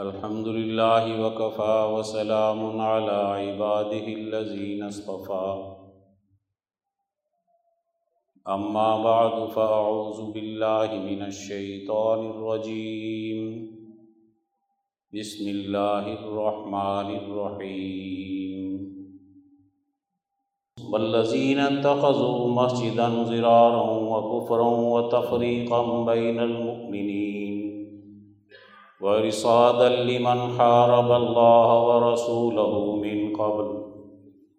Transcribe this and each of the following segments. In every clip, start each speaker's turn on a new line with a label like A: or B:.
A: الحمد لله وكفى وسلام على عباده الذين اصطفى أما بعد فأعوذ بالله من الشيطان الرجيم بسم الله الرحمن الرحيم والذين اتخذوا مسجدا ضرارا وكفرا وتفريقا بين المؤمنين ورصادا لمن حارب الله ورسوله من قبل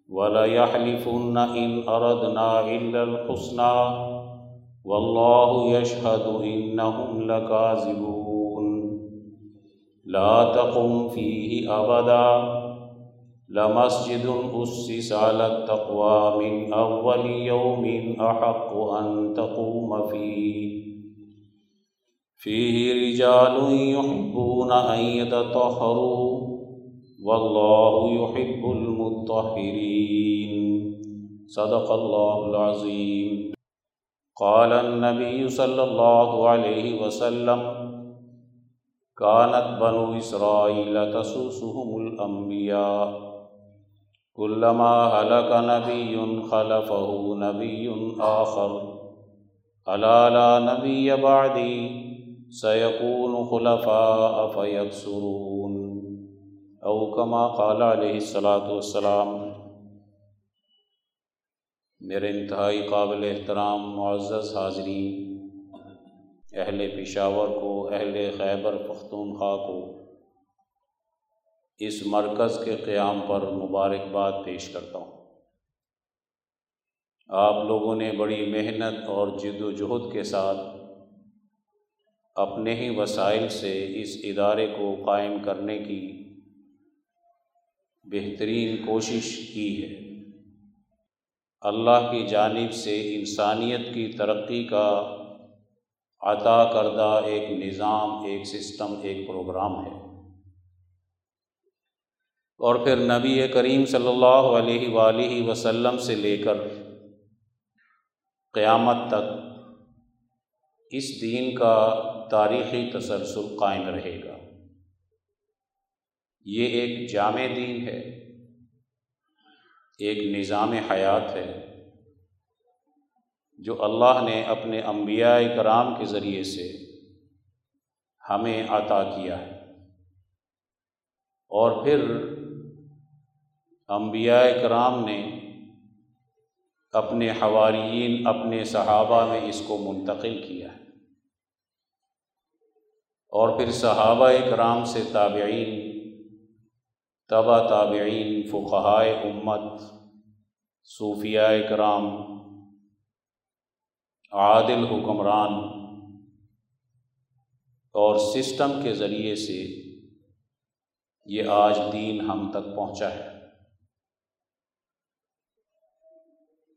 A: وليحلفن إن أردنا إلا الحسنى والله يشهد إنهم لكاذبون لا تقم فيه أبدا لمسجد أسس على التقوى من أول يوم أحق أن تقوم فيه رجال يحبون أن يتطهروا والله يحب المطهرين صدق الله العظيم قال النبي صلى الله عليه وسلم كانت بنو إسرائيل تسوسهم الأنبياء كلما هلك نبي خلفه نبي آخر. ألا لا نبي بعدي سيكون خلفاء فيكسرون. او كما قال علیہ الصلاۃ والسلام، میرے انتہائی قابل احترام معزز حاضرین، اہل پشاور کو، اہل خیبر پختونخوا کو، اس مرکز کے قیام پر مبارکباد پیش کرتا ہوں۔ آپ لوگوں نے بڑی محنت اور جد و جہد کے ساتھ اپنے ہی وسائل سے اس ادارے کو قائم کرنے کی بہترین کوشش کی ہے۔ اللہ کی جانب سے انسانیت کی ترقی کا عطا کردہ ایک نظام، ایک سسٹم، ایک پروگرام ہے۔ اور پھر نبی کریم صلی اللہ علیہ وآلہ وسلم سے لے کر قیامت تک اس دین کا تاریخی تسلسل قائم رہے گا۔ یہ ایک جامع دین ہے۔ ایک نظام حیات ہے۔ جو اللہ نے اپنے انبیاء کرام کے ذریعے سے ہمیں عطا کیا ہے۔ اور پھر انبیاء کرام نے اپنے حواریین، اپنے صحابہ میں اس کو منتقل کیا ہے۔ اور پھر صحابہ اکرام سے تابعین، تبا تابعین فقہائے امت صوفیہ اکرام، عادل حکمران اور سسٹم کے ذریعے سے یہ آج دین ہم تک پہنچا ہے۔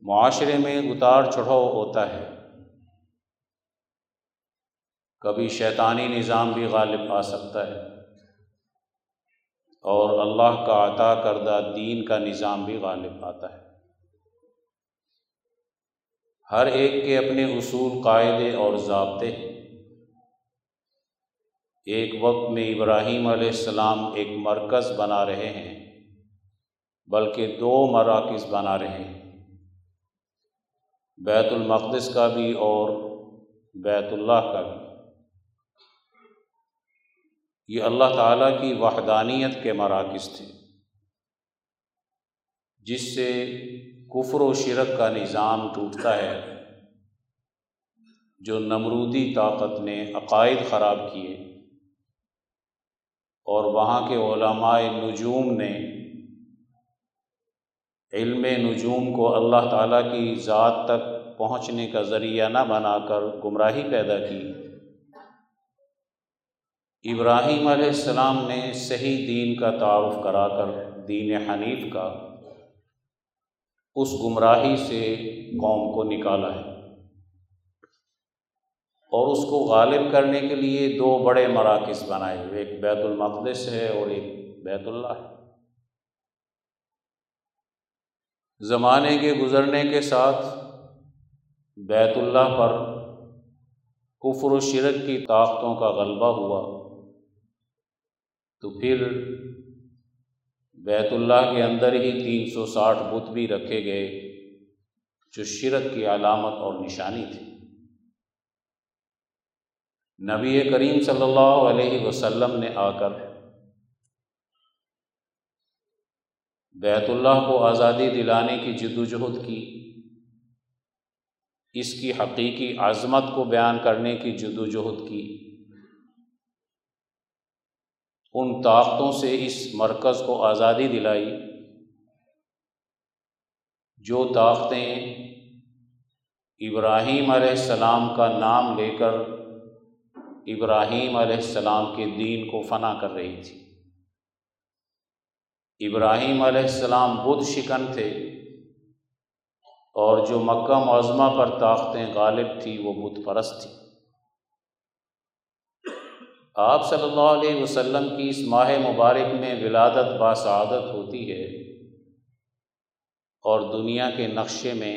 A: معاشرے میں اتار چڑھاؤ ہوتا ہے۔ کبھی شیطانی نظام بھی غالب آ سکتا ہے۔ اور اللہ کا عطا کردہ دین کا نظام بھی غالب آتا ہے۔ ہر ایک کے اپنے اصول، قاعدے اور ضابطے۔ ایک وقت میں ابراہیم علیہ السلام ایک مرکز بنا رہے ہیں، بلکہ دو مراکز بنا رہے ہیں۔ بیت المقدس کا بھی اور بیت اللہ کا بھی۔ یہ اللہ تعالیٰ کی وحدانیت کے مراکز تھے، جس سے کفر و شرک کا نظام ٹوٹتا ہے، جو نمرودی طاقت نے عقائد خراب کیے اور وہاں کے علماء نجوم نے علم نجوم کو اللہ تعالیٰ کی ذات تک پہنچنے کا ذریعہ نہ بنا کر گمراہی پیدا کی۔ ابراہیم علیہ السلام نے صحیح دین کا تعارف کرا کر، دین حنیف کا، اس گمراہی سے قوم کو نکالا ہے۔ اور اس کو غالب کرنے کے لیے دو بڑے مراکز بنائے ہوئے، ایک بیت المقدس ہے اور ایک بیت اللہ ہے۔ زمانے کے گزرنے کے ساتھ بیت اللہ پر کفر و شرک کی طاقتوں کا غلبہ ہوا۔ تو پھر بیت اللہ کے اندر ہی تین سو ساٹھ بت بھی رکھے گئے جو شرک کی علامت اور نشانی تھی نبی کریم صلی اللہ علیہ وسلم نے آ کر بیت اللہ کو آزادی دلانے کی جد وجہد کی، اس کی حقیقی عظمت کو بیان کرنے کی جد وجہد کی۔ ان طاقتوں سے اس مرکز کو آزادی دلائی جو طاقتیں ابراہیم علیہ السلام کا نام لے کر ابراہیم علیہ السلام کے دین کو فنا کر رہی تھی۔ ابراہیم علیہ السلام بدھ شکن تھے اور جو مکہ معظمہ پر طاقتیں غالب تھی وہ بت پرست تھی آپ صلی اللہ علیہ وسلم کی اس ماہ مبارک میں ولادت باسعادت ہوتی ہے اور دنیا کے نقشے میں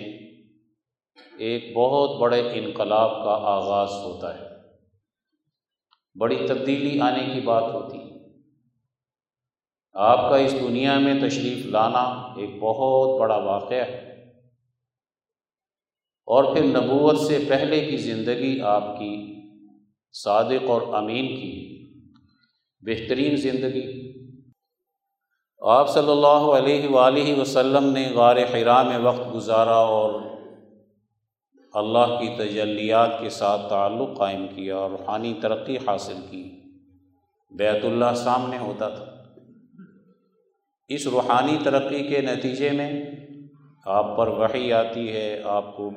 A: ایک بہت بڑے انقلاب کا آغاز ہوتا ہے۔ بڑی تبدیلی آنے کی بات ہوتی ہے۔ آپ کا اس دنیا میں تشریف لانا ایک بہت بڑا واقعہ ہے۔ اور پھر نبوت سے پہلے کی زندگی آپ کی صادق اور امین کی بہترین زندگی۔ آپ صلی اللہ علیہ وآلہ وسلم نے غار حرا میں وقت گزارا اور اللہ کی تجلیات کے ساتھ تعلق قائم کیا اور روحانی ترقی حاصل کی۔ بیت اللہ سامنے ہوتا تھا۔ اس روحانی ترقی کے نتیجے میں آپ پر وحی آتی ہے، آپ کو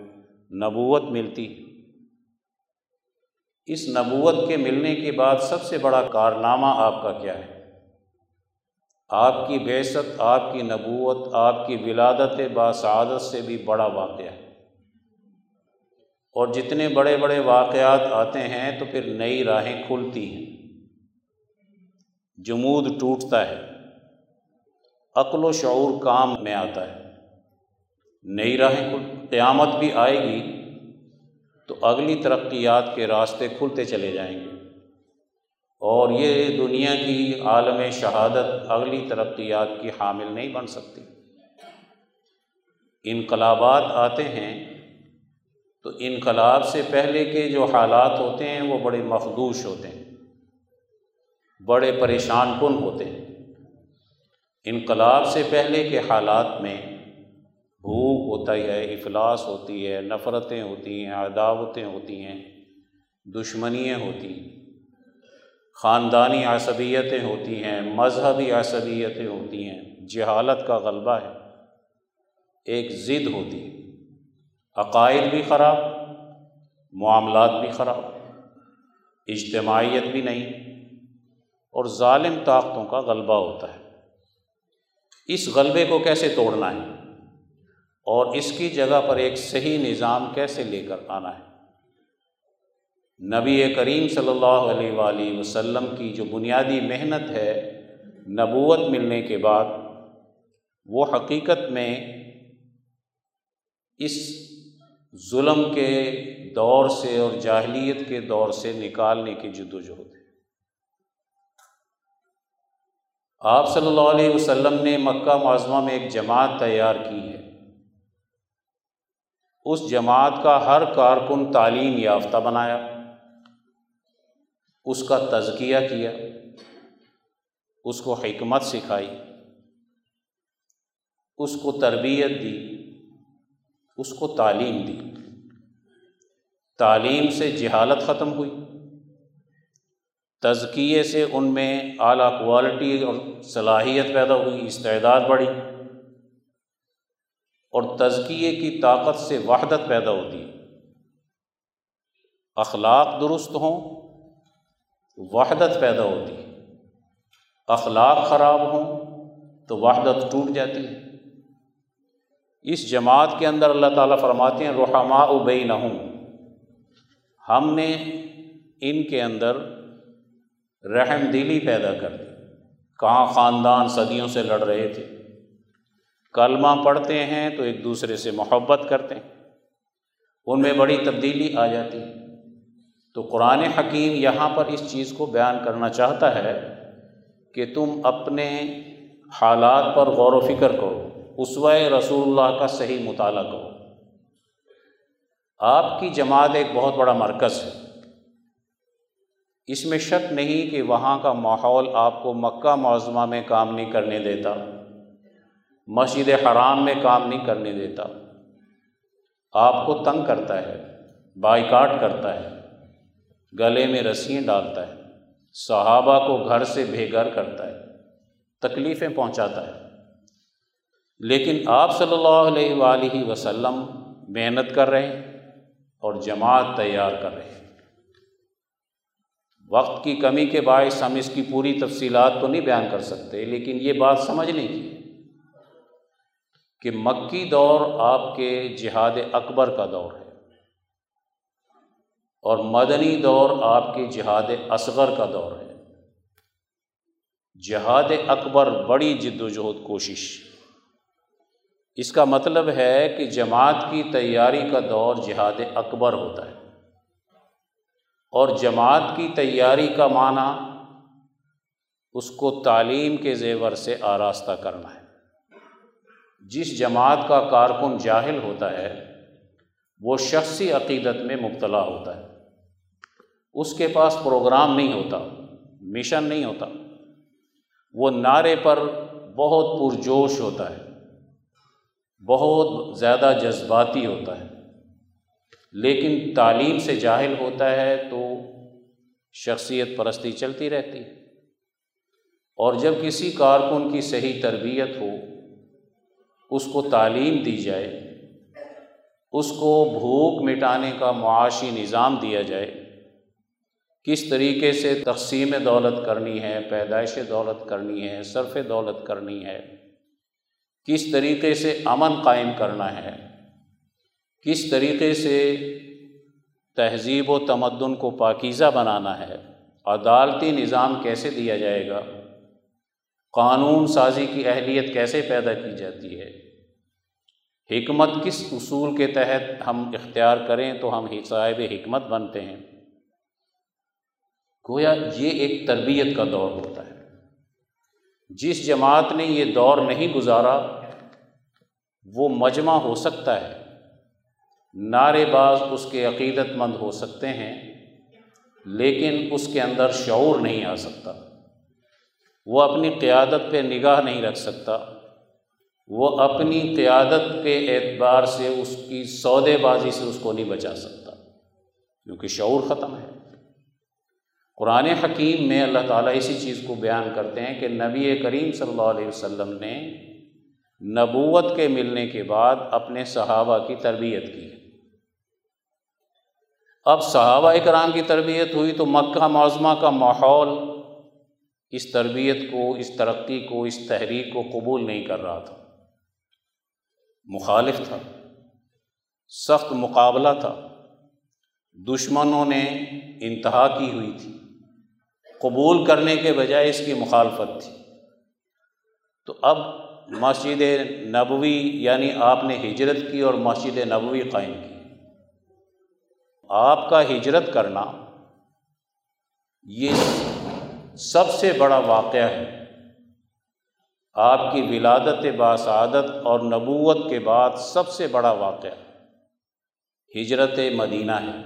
A: نبوت ملتی۔ اس نبوت کے ملنے کے بعد سب سے بڑا کارنامہ آپ کا کیا ہے؟ آپ کی بیست آپ کی نبوت، آپ کی ولادت باسعادت سے بھی بڑا واقعہ ہے۔ اور جتنے بڑے بڑے واقعات آتے ہیں تو پھر نئی راہیں کھلتی ہیں۔ جمود ٹوٹتا ہے۔ عقل و شعور کام میں آتا ہے۔ نئی راہیں قیامت بھی آئے گی۔ تو اگلی ترقیات کے راستے کھلتے چلے جائیں گے۔ اور یہ دنیا کی عالم شہادت اگلی ترقیات کی حامل نہیں بن سکتی۔ انقلابات آتے ہیں تو انقلاب سے پہلے کے جو حالات ہوتے ہیں وہ بڑے مخدوش ہوتے ہیں، بڑے پریشان کن ہوتے ہیں۔ انقلاب سے پہلے کے حالات میں بھوک ہوتا ہے افلاس ہوتی ہے، نفرتیں ہوتی ہیں، عداوتیں ہوتی ہیں، دشمنیاں ہوتی ہیں، خاندانی عصبیتیں ہوتی ہیں، مذہبی عصبیتیں ہوتی ہیں، جہالت کا غلبہ ہے، ایک ضد ہوتی ہے، عقائد بھی خراب، معاملات بھی خراب، اجتماعیت بھی نہیں، اور ظالم طاقتوں کا غلبہ ہوتا ہے۔ اس غلبے کو کیسے توڑنا ہے؟ اور اس کی جگہ پر ایک صحیح نظام کیسے لے کر آنا ہے؟ نبی کریم صلی اللہ علیہ وآلہ وسلم کی جو بنیادی محنت ہے نبوت ملنے کے بعد، وہ حقیقت میں اس ظلم کے دور سے اور جاہلیت کے دور سے نکالنے کی جد وجہد ہے۔ آپ صلی اللہ علیہ وسلم نے مکہ معظمہ میں ایک جماعت تیار کی ہے۔ اس جماعت کا ہر کارکن تعلیم یافتہ بنایا۔ اس کا تزکیہ کیا۔ اس کو حکمت سکھائی۔ اس کو تربیت دی۔ اس کو تعلیم دی۔ تعلیم سے جہالت ختم ہوئی۔ تزکیے سے ان میں اعلیٰ کوالٹی اور صلاحیت پیدا ہوئی۔ استعداد بڑھی۔ اور تزکیے کی طاقت سے وحدت پیدا ہوتی ہے۔ اخلاق درست ہوں، وحدت پیدا ہوتی ہے۔ اخلاق خراب ہوں تو وحدت ٹوٹ جاتی ہے۔ اس جماعت کے اندر اللہ تعالیٰ فرماتے ہیں، رحماء ابئی نہ ہوں ہم نے ان کے اندر رحم دلی پیدا کر دی۔ کہاں خاندان صدیوں سے لڑ رہے تھے۔ کلمہ پڑھتے ہیں تو ایک دوسرے سے محبت کرتے ہیں۔ ان میں بڑی تبدیلی آ جاتی تو قرآن حکیم یہاں پر اس چیز کو بیان کرنا چاہتا ہے کہ تم اپنے حالات پر غور و فکر کرو، اسوہ رسول اللہ کا صحیح مطالعہ کرو۔ آپ کی جماعت ایک بہت بڑا مرکز ہے۔ اس میں شک نہیں کہ وہاں کا ماحول آپ کو مکہ معظمہ میں کام نہیں کرنے دیتا۔ مسجد حرام میں کام نہیں کرنے دیتا۔ آپ کو تنگ کرتا ہے، بائیکاٹ کرتا ہے، گلے میں رسیاں ڈالتا ہے، صحابہ کو گھر سے بے گھر کرتا ہے، تکلیفیں پہنچاتا ہے۔ لیکن آپ صلی اللہ علیہ وآلہ وسلم محنت کر رہے ہیں اور جماعت تیار کر رہے ہیں۔ وقت کی کمی کے باعث ہم اس کی پوری تفصیلات تو نہیں بیان کر سکتے، لیکن یہ بات سمجھنے کی کہ مکی دور آپ کے جہاد اکبر کا دور ہے اور مدنی دور آپ کے جہاد اصغر کا دور ہے۔ جہاد اکبر بڑی جد و جہد کوشش۔ اس کا مطلب ہے کہ جماعت کی تیاری کا دور جہاد اکبر ہوتا ہے۔ اور جماعت کی تیاری کا معنی اس کو تعلیم کے زیور سے آراستہ کرنا ہے۔ جس جماعت کا کارکن جاہل ہوتا ہے، وہ شخصی عقیدت میں مبتلا ہوتا ہے۔ اس کے پاس پروگرام نہیں ہوتا، مشن نہیں ہوتا۔ وہ نعرے پر بہت پرجوش ہوتا ہے، بہت زیادہ جذباتی ہوتا ہے۔ لیکن تعلیم سے جاہل ہوتا ہے تو شخصیت پرستی چلتی رہتی ہے۔ اور جب کسی کارکن کی صحیح تربیت ہو اس کو تعلیم دی جائے، اس کو بھوک مٹانے کا معاشی نظام دیا جائے۔ کس طریقے سے تقسیم دولت کرنی ہے، پیدائش دولت کرنی ہے، صرف دولت کرنی ہے، کس طریقے سے امن قائم کرنا ہے، کس طریقے سے تہذیب و تمدن کو پاکیزہ بنانا ہے، عدالتی نظام کیسے دیا جائے گا؟ قانون سازی کی اہلیت کیسے پیدا کی جاتی ہے؟ حکمت کس اصول کے تحت ہم اختیار کریں تو ہم صاحب حکمت بنتے ہیں۔ گویا یہ ایک تربیت کا دور ہوتا ہے۔ جس جماعت نے یہ دور نہیں گزارا، وہ مجمع ہو سکتا ہے۔ نعرے باز اس کے عقیدت مند ہو سکتے ہیں، لیکن اس کے اندر شعور نہیں آ سکتا۔ وہ اپنی قیادت پہ نگاہ نہیں رکھ سکتا۔ وہ اپنی قیادت کے اعتبار سے اس کی سودے بازی سے اس کو نہیں بچا سکتا، کیونکہ شعور ختم ہے۔ قرآن حکیم میں اللہ تعالیٰ اسی چیز کو بیان کرتے ہیں کہ نبی کریم صلی اللہ علیہ وسلم نے نبوت کے ملنے کے بعد اپنے صحابہ کی تربیت کی۔ اب صحابہ کرام کی تربیت ہوئی تو مکہ معظمہ کا ماحول اس تربیت کو، اس ترقی کو، اس تحریک کو قبول نہیں کر رہا تھا۔ مخالف تھا۔ سخت مقابلہ تھا۔ دشمنوں نے انتہا کی ہوئی تھی۔ قبول کرنے کے بجائے اس کی مخالفت تھی۔ تو اب مسجد نبوی یعنی آپ نے ہجرت کی اور مسجد نبوی قائم کی۔ آپ کا ہجرت کرنا یہ سب سے بڑا واقعہ ہے۔ آپ کی ولادت باسعادت اور نبوت کے بعد سب سے بڑا واقعہ ہجرت مدینہ ہے،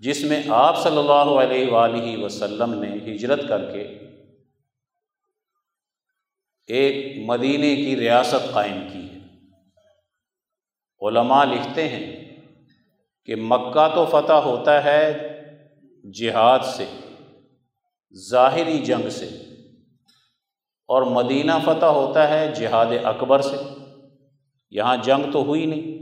A: جس میں آپ صلی اللہ علیہ وآلہ وسلم نے ہجرت کر کے ایک مدینہ کی ریاست قائم کی ہے۔ علماء لکھتے ہیں کہ مکہ تو فتح ہوتا ہے جہاد سے۔ ظاہری جنگ سے۔ اور مدینہ فتح ہوتا ہے جہاد اکبر سے۔ یہاں جنگ تو ہوئی نہیں،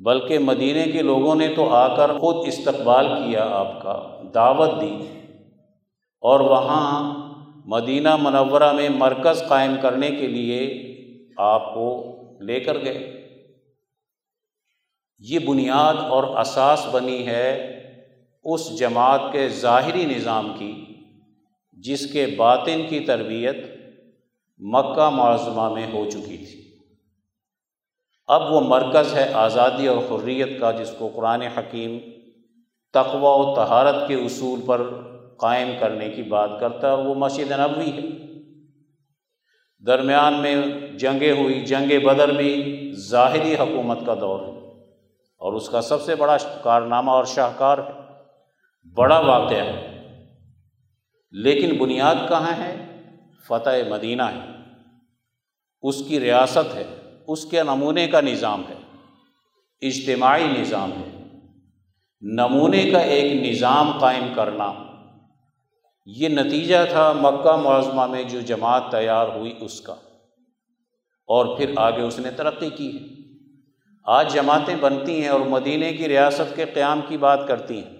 A: بلکہ مدینہ کے لوگوں نے تو آ کر خود استقبال کیا، آپ کا دعوت دی۔ اور وہاں مدینہ منورہ میں مرکز قائم کرنے کے لیے آپ کو لے کر گئے۔ یہ بنیاد اور اساس بنی ہے اس جماعت کے ظاہری نظام کی۔ جس کے باطن کی تربیت مکہ معظمہ میں ہو چکی تھی۔ اب وہ مرکز ہے آزادی اور حریت کا، جس کو قرآن حکیم تقوی و تہارت کے اصول پر قائم کرنے کی بات کرتا ہے اور وہ مسجد نبوی ہے۔ درمیان میں جنگیں ہوئی، جنگ بدر بھی ظاہری حکومت کا دور ہے اور اس کا سب سے بڑا کارنامہ اور شاہکار ہے۔ بڑا واقعہ ہے۔ لیکن بنیاد کہاں ہے؟ فتح مدینہ ہے۔ اس کی ریاست ہے۔ اس کے نمونے کا نظام ہے۔ اجتماعی نظام ہے۔ نمونے کا ایک نظام قائم کرنا۔ یہ نتیجہ تھا مکہ معظمہ میں جو جماعت تیار ہوئی اس کا۔ اور پھر آگے اس نے ترقی کی ہے۔ آج جماعتیں بنتی ہیں اور مدینہ کی ریاست کے قیام کی بات کرتی ہیں۔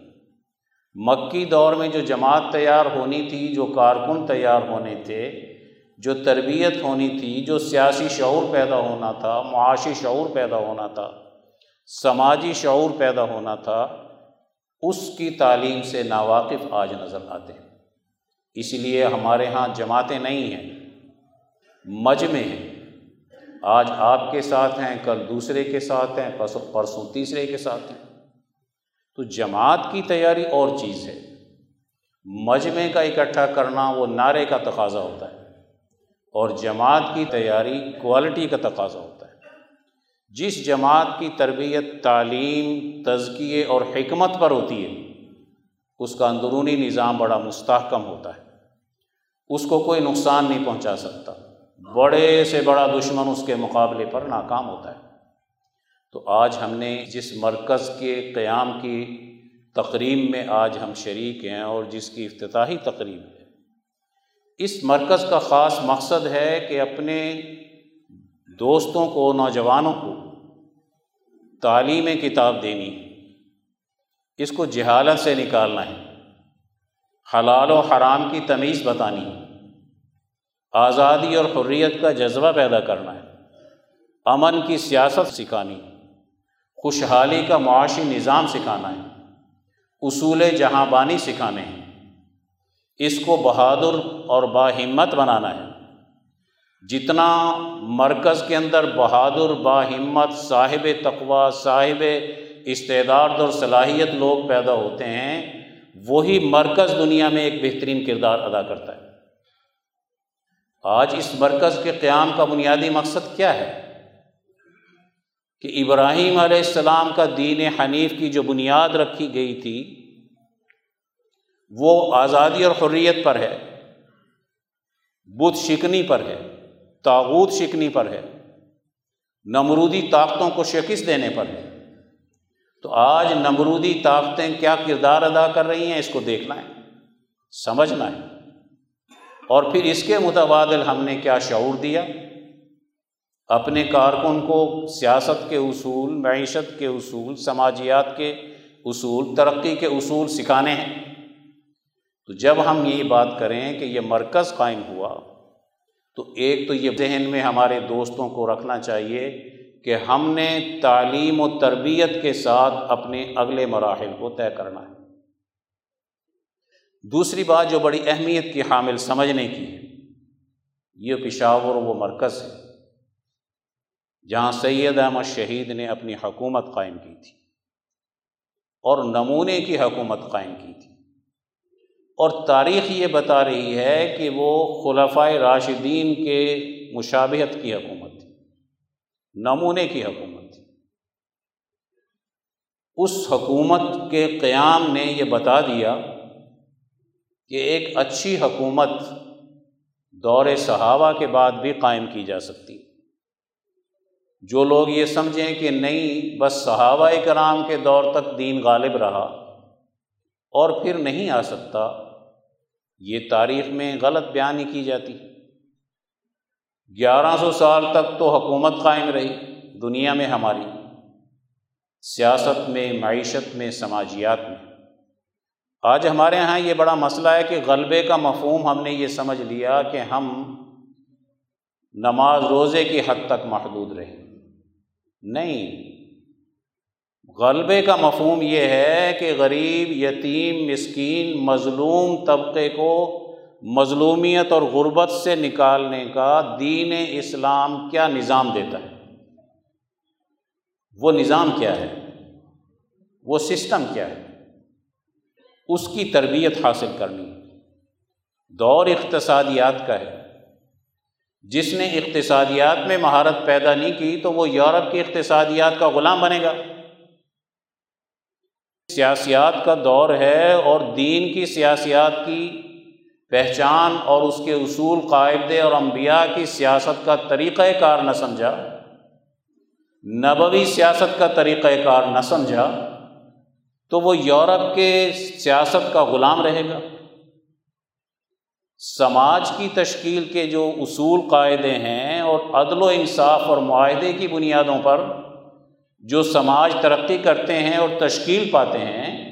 A: مکی دور میں جو جماعت تیار ہونی تھی، جو کارکن تیار ہونے تھے، جو تربیت ہونی تھی، جو سیاسی شعور پیدا ہونا تھا، معاشی شعور پیدا ہونا تھا، سماجی شعور پیدا ہونا تھا، اس کی تعلیم سے ناواقف آج نظر آتے ہیں۔ اس لیے ہمارے یہاں جماعتیں نہیں ہیں، مجمع ہیں۔ آج آپ کے ساتھ ہیں، کل دوسرے کے ساتھ ہیں پرسوں پرسوں تیسرے کے ساتھ ہیں۔ تو جماعت کی تیاری اور چیز ہے۔ مجمع کا اکٹھا کرنا وہ نعرے کا تقاضا ہوتا ہے اور جماعت کی تیاری کوالٹی کا تقاضا ہوتا ہے۔ جس جماعت کی تربیت، تعلیم، تزکیے اور حکمت پر ہوتی ہے، اس کا اندرونی نظام بڑا مستحکم ہوتا ہے۔ اس کو کوئی نقصان نہیں پہنچا سکتا۔ بڑے سے بڑا دشمن اس کے مقابلے پر ناکام ہوتا ہے۔ تو آج ہم نے جس مرکز کے قیام کی تقریب میں آج ہم شریک ہیں اور جس کی افتتاحی تقریب ہے، اس مرکز کا خاص مقصد ہے کہ اپنے دوستوں کو، نوجوانوں کو تعلیم کتاب دینی ہے، اس کو جہالت سے نکالنا ہے، حلال و حرام کی تمیز بتانی ہے، آزادی اور حریت کا جذبہ پیدا کرنا ہے، امن کی سیاست سکھانی ہے۔ خوشحالی کا معاشی نظام سکھانا ہے، اصول جہاں بانی سکھانے ہیں۔ اس کو بہادر اور باہمت بنانا ہے۔ جتنا مرکز کے اندر بہادر، باہمت، صاحب تقوا صاحب استعداد اور صلاحیت لوگ پیدا ہوتے ہیں، وہی مرکز دنیا میں ایک بہترین کردار ادا کرتا ہے۔ آج اس مرکز کے قیام کا بنیادی مقصد کیا ہے؟ کہ ابراہیم علیہ السلام کا دین حنیف کی جو بنیاد رکھی گئی تھی، وہ آزادی اور حریت پر ہے بدھ شکنی پر ہے تاغوت شکنی پر ہے، نمرودی طاقتوں کو شکست دینے پر ہے۔ تو آج نمرودی طاقتیں کیا کردار ادا کر رہی ہیں، اس کو دیکھنا ہے، سمجھنا ہے۔ اور پھر اس کے متبادل ہم نے کیا شعور دیا؟ اپنے کارکن کو سیاست کے اصول، معیشت کے اصول، سماجیات کے اصول، ترقی کے اصول سکھانے ہیں۔ تو جب ہم یہ بات کریں کہ یہ مرکز قائم ہوا، تو ایک تو یہ ذہن میں ہمارے دوستوں کو رکھنا چاہیے کہ ہم نے تعلیم و تربیت کے ساتھ اپنے اگلے مراحل کو طے کرنا ہے۔ دوسری بات جو بڑی اہمیت کی حامل سمجھنے کی ہے، یہ پشاور وہ مرکز ہے۔ جہاں سید احمد شہید نے اپنی حکومت قائم کی تھی اور نمونے کی حکومت قائم کی تھی۔ اور تاریخ یہ بتا رہی ہے کہ وہ خلفۂ راشدین کے مشابہت کی حکومت تھی، نمونے کی حکومت تھی۔ اس حکومت کے قیام نے یہ بتا دیا کہ ایک اچھی حکومت دور صحابہ کے بعد بھی قائم کی جا سکتی۔ جو لوگ یہ سمجھیں کہ نہیں، بس صحابہ کرام کے دور تک دین غالب رہا اور پھر نہیں آ سکتا، یہ تاریخ میں غلط بیانی کی جاتی۔ گیارہ سو سال تک تو حکومت قائم رہی، دنیا میں ہماری، سیاست میں، معیشت میں، سماجیات میں۔ آج ہمارے یہاں یہ بڑا مسئلہ ہے کہ غلبے کا مفہوم ہم نے یہ سمجھ لیا کہ ہم نماز روزے کی حد تک محدود رہے نہیں۔ غلبے کا مفہوم یہ ہے کہ غریب، یتیم، مسکین، مظلوم طبقے کو مظلومیت اور غربت سے نکالنے کا دین اسلام کیا نظام دیتا ہے؟ وہ نظام کیا ہے؟ وہ سسٹم کیا ہے؟ اس کی تربیت حاصل کرنی۔ دور اقتصادیات کا ہے۔ جس نے اقتصادیات میں مہارت پیدا نہیں کی تو وہ یورپ کی اقتصادیات کا غلام بنے گا۔ سیاسیات کا دور ہے اور دین کی سیاسیات کی پہچان اور اس کے اصول قاعدے اور انبیاء کی سیاست کا طریقۂ کار نہ سمجھا۔ نبوی سیاست کا طریقۂ کار نہ سمجھا تو وہ یورپ کے سیاست کا غلام رہے گا۔ سماج کی تشکیل کے جو اصول قاعدے ہیں اور عدل و انصاف اور معاہدے کی بنیادوں پر جو سماج ترقی کرتے ہیں اور تشکیل پاتے ہیں،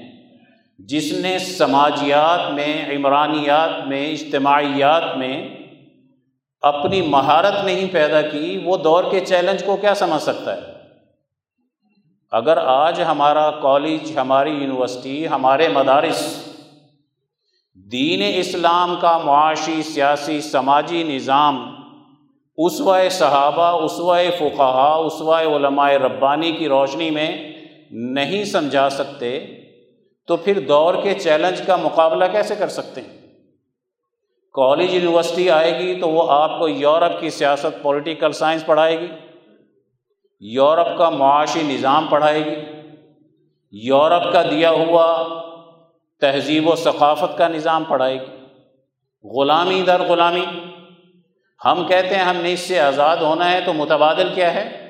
A: جس نے سماجیات میں، عمرانیات میں، اجتماعیات میں اپنی مہارت نہیں پیدا کی، وہ دور کے چیلنج کو کیا سمجھ سکتا ہے؟ اگر آج ہمارا کالج، ہماری یونیورسٹی، ہمارے مدارس دین اسلام کا معاشی سیاسی سماجی نظام اسوائے صحابہ اسوائے فقہا اسوائے علماء ربانی کی روشنی میں نہیں سمجھا سکتے، تو پھر دور کے چیلنج کا مقابلہ کیسے کر سکتے ہیں؟ کالج یونیورسٹی آئے گی تو وہ آپ کو یورپ کی سیاست پولیٹیکل سائنس پڑھائے گی، یورپ کا معاشی نظام پڑھائے گی، یورپ کا دیا ہوا تہذیب و ثقافت کا نظام پڑھائے گی۔ غلامی در غلامی۔ ہم کہتے ہیں ہم نے اس سے آزاد ہونا ہے تو متبادل کیا ہے؟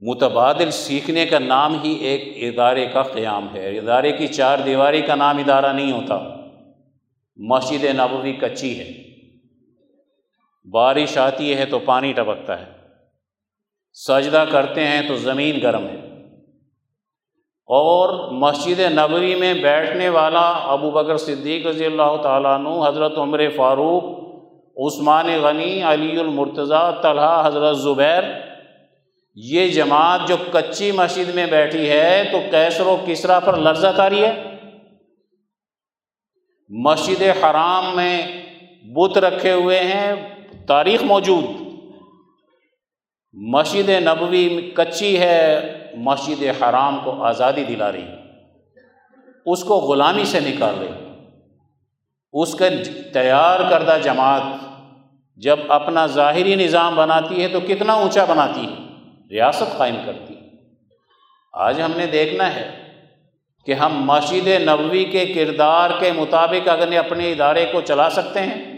A: متبادل سیکھنے کا نام ہی ایک ادارے کا قیام ہے۔ ادارے کی چار دیواری کا نام ادارہ نہیں ہوتا۔ مسجد نبوی کچی ہے۔ بارش آتی ہے تو پانی ٹپکتا ہے۔ سجدہ کرتے ہیں تو زمین گرم ہے۔ اور مسجد نبوی میں بیٹھنے والا ابو بکر صدیق رضی اللہ تعالیٰ عنہ، حضرت عمر فاروق، عثمان غنی، علی المرتضیٰ، طلحہ حضرت زبیر، یہ جماعت جو کچی مسجد میں بیٹھی ہے تو کیسر و کسرا پر لرزہ تاری ہے۔ مسجد حرام میں بت رکھے ہوئے ہیں، تاریخ موجود۔ مسجد نبوی کچی ہے، مسجد حرام کو آزادی دلا رہی اس کو غلامی سے نکال رہی اس کا تیار کردہ جماعت جب اپنا ظاہری نظام بناتی ہے تو کتنا اونچا بناتی ہے؟ ریاست قائم کرتی ہے۔ آج ہم نے دیکھنا ہے کہ ہم مسجد نبوی کے کردار کے مطابق اگر اپنے ادارے کو چلا سکتے ہیں،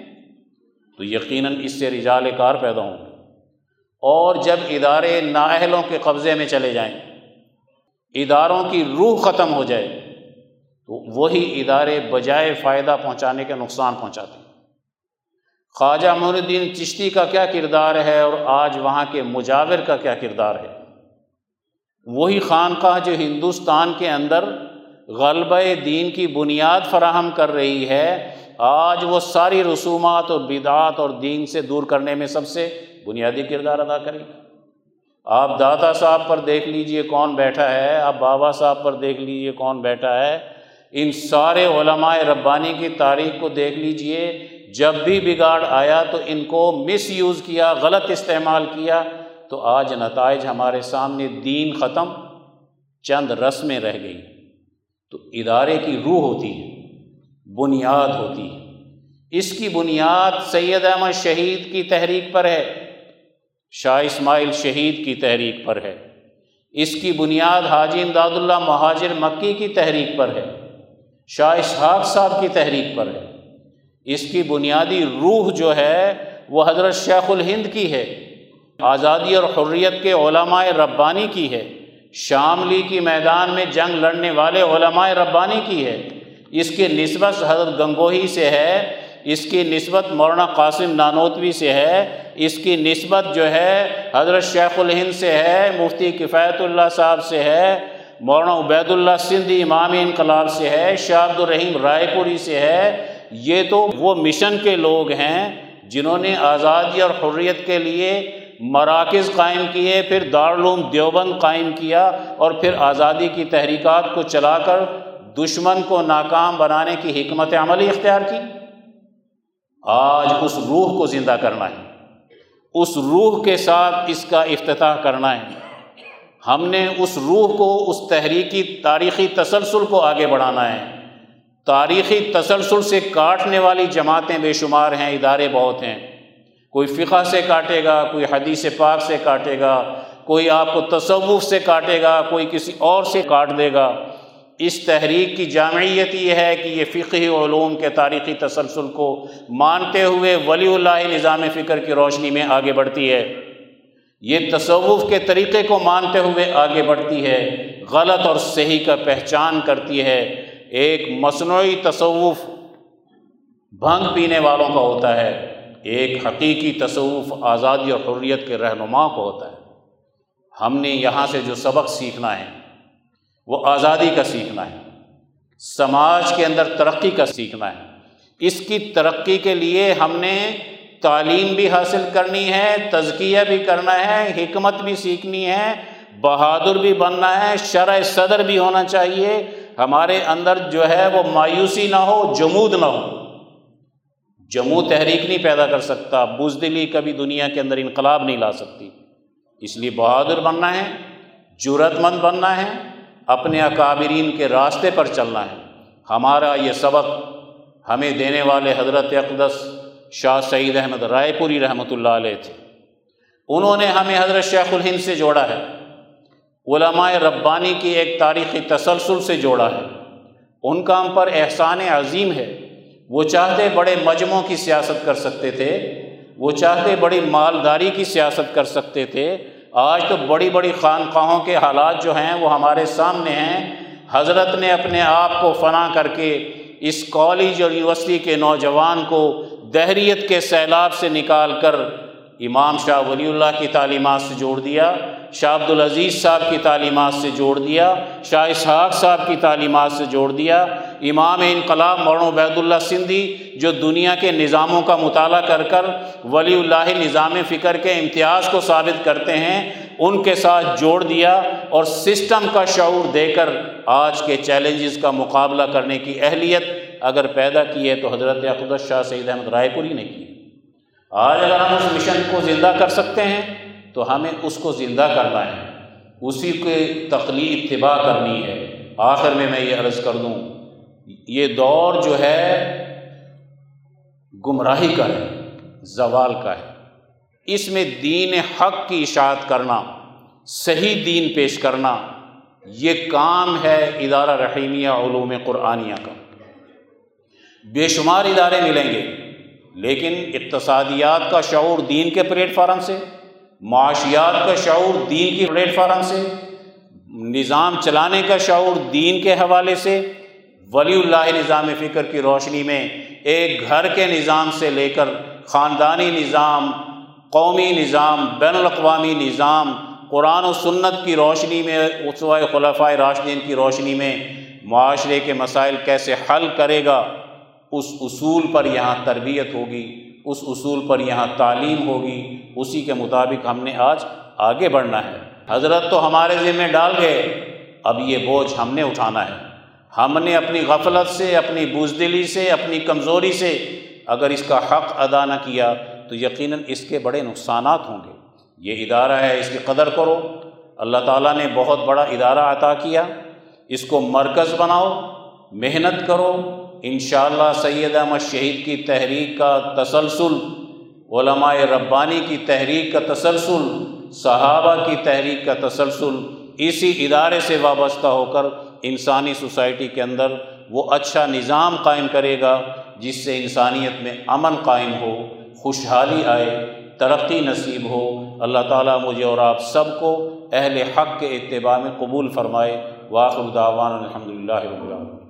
A: تو یقیناً اس سے رجال کار پیدا ہوں گے۔ اور جب ادارے نااہلوں کے قبضے میں چلے جائیں، اداروں کی روح ختم ہو جائے، تو وہی ادارے بجائے فائدہ پہنچانے کے نقصان پہنچاتے ہیں۔ خواجہ معین الدین چشتی کا کیا کردار ہے اور آج وہاں کے مجاور کا کیا کردار ہے؟ وہی خانقاہ جو ہندوستان کے اندر غلبہ دین کی بنیاد فراہم کر رہی ہے، آج وہ ساری رسومات اور بدعات اور دین سے دور کرنے میں سب سے بنیادی کردار ادا کرے گی آپ دادا صاحب پر دیکھ لیجیے کون بیٹھا ہے، آپ بابا صاحب پر دیکھ لیجیے کون بیٹھا ہے۔ ان سارے علماء ربانی کی تاریخ کو دیکھ لیجیے۔ جب بھی بگاڑ آیا تو ان کو مس یوز کیا، غلط استعمال کیا۔ تو آج نتائج ہمارے سامنے دین ختم، چند رسمیں رہ گئی تو ادارے کی روح ہوتی ہے، بنیاد ہوتی ہے۔ اس کی بنیاد سید احمد شہید کی تحریک پر ہے۔ شاہ اسماعیل شہید کی تحریک پر ہے۔ اس کی بنیاد حاجی امداد اللہ مہاجر مکی کی تحریک پر ہے۔ شاہ اسحاق صاحب کی تحریک پر ہے۔ اس کی بنیادی روح جو ہے، وہ حضرت شیخ الہند کی ہے۔ آزادی اور حریت کے علماء ربانی کی ہے۔ شاملی کی میدان میں جنگ لڑنے والے علماء ربانی کی ہے۔ اس کی نسبت حضرت گنگوہی سے ہے اس کی نسبت مولانا قاسم نانوتوی سے ہے۔ اس کی نسبت جو ہے، حضرت شیخ الہند سے ہے، مفتی کفایت اللہ صاحب سے ہے، مولانا عبید اللہ سندھی امام انقلاب سے ہے، شاہ عبد الرحیم رائے پوری سے ہے۔ یہ تو وہ مشن کے لوگ ہیں جنہوں نے آزادی اور حریت کے لیے مراکز قائم کیے، پھر دارالعلوم دیوبند قائم کیا اور پھر آزادی کی تحریکات کو چلا کر دشمن کو ناکام بنانے کی حکمت عملی اختیار کی۔ آج اس روح کو زندہ کرنا ہے۔ اس روح کے ساتھ اس کا افتتاح کرنا ہے۔ ہم نے اس روح کو اس تحریکی، تاریخی تسلسل کو آگے بڑھانا ہے۔ تاریخی تسلسل سے کاٹنے والی جماعتیں بے شمار ہیں، ادارے بہت ہیں۔ کوئی فقہ سے کاٹے گا، کوئی حدیث پاک سے کاٹے گا، کوئی آپ کو تصوف سے کاٹے گا، کوئی کسی اور سے کاٹ دے گا۔ اس تحریک کی جامعیت یہ ہے کہ یہ فقہی علوم کے تاریخی تسلسل کو مانتے ہوئے ولی اللہ نظام فکر کی روشنی میں آگے بڑھتی ہے۔ یہ تصوف کے طریقے کو مانتے ہوئے آگے بڑھتی ہے، غلط اور صحیح کا پہچان کرتی ہے۔ ایک مصنوعی تصوف بھنگ پینے والوں کا ہوتا ہے، ایک حقیقی تصوف آزادی اور حریت کے رہنما کو ہوتا ہے۔ ہم نے یہاں سے جو سبق سیکھنا ہے وہ آزادی کا سیکھنا ہے، سماج کے اندر ترقی کا سیکھنا ہے۔ اس کی ترقی کے لیے ہم نے تعلیم بھی حاصل کرنی ہے، تزکیہ بھی کرنا ہے، حکمت بھی سیکھنی ہے، بہادر بھی بننا ہے شرح صدر بھی ہونا چاہیے۔ ہمارے اندر جو ہے وہ مایوسی نہ ہو، جمود نہ ہو۔ جموں تحریک نہیں پیدا کر سکتا، بزدلی کبھی دنیا کے اندر انقلاب نہیں لا سکتی۔ اس لیے بہادر بننا ہے جرت مند بننا ہے۔ اپنے اکابرین کے راستے پر چلنا ہے۔ ہمارا یہ سبق ہمیں دینے والے حضرت اقدس شاہ سعید احمد رائے پوری رحمۃ اللہ علیہ تھے۔ انہوں نے ہمیں حضرت شیخ الہند سے جوڑا ہے۔ علماء ربانی کی ایک تاریخی تسلسل سے جوڑا ہے۔ ان کا ہم پر احسان عظیم ہے۔ وہ چاہتے بڑے مجموعوں کی سیاست کر سکتے تھے۔ وہ چاہتے بڑی مالداری کی سیاست کر سکتے تھے۔ آج تو بڑی بڑی خانقاہوں کے حالات جو ہیں وہ ہمارے سامنے ہیں۔ حضرت نے اپنے آپ کو فنا کر کے اس کالج اور یونیورسٹی کے نوجوان کو دہریت کے سیلاب سے نکال کر امام شاہ ولی اللہ کی تعلیمات سے جوڑ دیا، شاہ عبد العزیز صاحب کی تعلیمات سے جوڑ دیا، شاہ اسحاق صاحب کی تعلیمات سے جوڑ دیا۔ امام انقلاب مورن عبید اللہ سندھی، جو دنیا کے نظاموں کا مطالعہ کر کر ولی اللہ نظام فکر کے امتیاز کو ثابت کرتے ہیں، ان کے ساتھ جوڑ دیا اور سسٹم کا شعور دے کر آج کے چیلنجز کا مقابلہ کرنے کی اہلیت اگر پیدا کی ہے تو حضرت اقدس شاہ سعید احمد رائے پوری نے کی۔ آج اگر ہم اس مشن کو زندہ کر سکتے ہیں، تو ہمیں اس کو زندہ کرنا ہے۔ اسی کے تقلید اتباع کرنی ہے۔ آخر میں میں یہ عرض کر دوں، یہ دور جو ہے، گمراہی کا ہے، زوال کا ہے۔ اس میں دین حق کی اشاعت کرنا، صحیح دین پیش کرنا، یہ کام ہے ادارہ رحیمیہ علوم قرآنیہ کا۔ بے شمار ادارے ملیں گے۔ لیکن اقتصادیات کا شعور دین کے پلیٹ فارم سے، معاشیات کا شعور دین کی پلیٹ فارم سے، نظام چلانے کا شعور دین کے حوالے سے، ولی اللہ نظام فکر کی روشنی میں ایک گھر کے نظام سے لے کر خاندانی نظام، قومی نظام، بین الاقوامی نظام، قرآن و سنت کی روشنی میں اسوائے خلفۂ راشدین کی روشنی میں معاشرے کے مسائل کیسے حل کرے گا؟ اس اصول پر یہاں تربیت ہوگی، اس اصول پر یہاں تعلیم ہوگی، اسی کے مطابق ہم نے آج آگے بڑھنا ہے۔ حضرت تو ہمارے ذمہ ڈال گئے، اب یہ بوجھ ہم نے اٹھانا ہے۔ ہم نے اپنی غفلت سے، اپنی بزدلی سے، اپنی کمزوری سے اگر اس کا حق ادا نہ کیا تو یقیناً اس کے بڑے نقصانات ہوں گے۔ یہ ادارہ ہے، اس کی قدر کرو۔ اللہ تعالیٰ نے بہت بڑا ادارہ عطا کیا۔ اس کو مرکز بناؤ، محنت کرو۔ انشاءاللہ سید احمد شہید کی تحریک کا تسلسل، علماء ربانی کی تحریک کا تسلسل، صحابہ کی تحریک کا تسلسل، اسی ادارے سے وابستہ ہو کر انسانی سوسائٹی کے اندر وہ اچھا نظام قائم کرے گا جس سے انسانیت میں امن قائم ہو، خوشحالی آئے، ترقی نصیب ہو۔ اللہ تعالیٰ مجھے اور آپ سب کو اہل حق کے اتباع میں قبول فرمائے۔ واخر دعوان الحمد للہ رب العالمین۔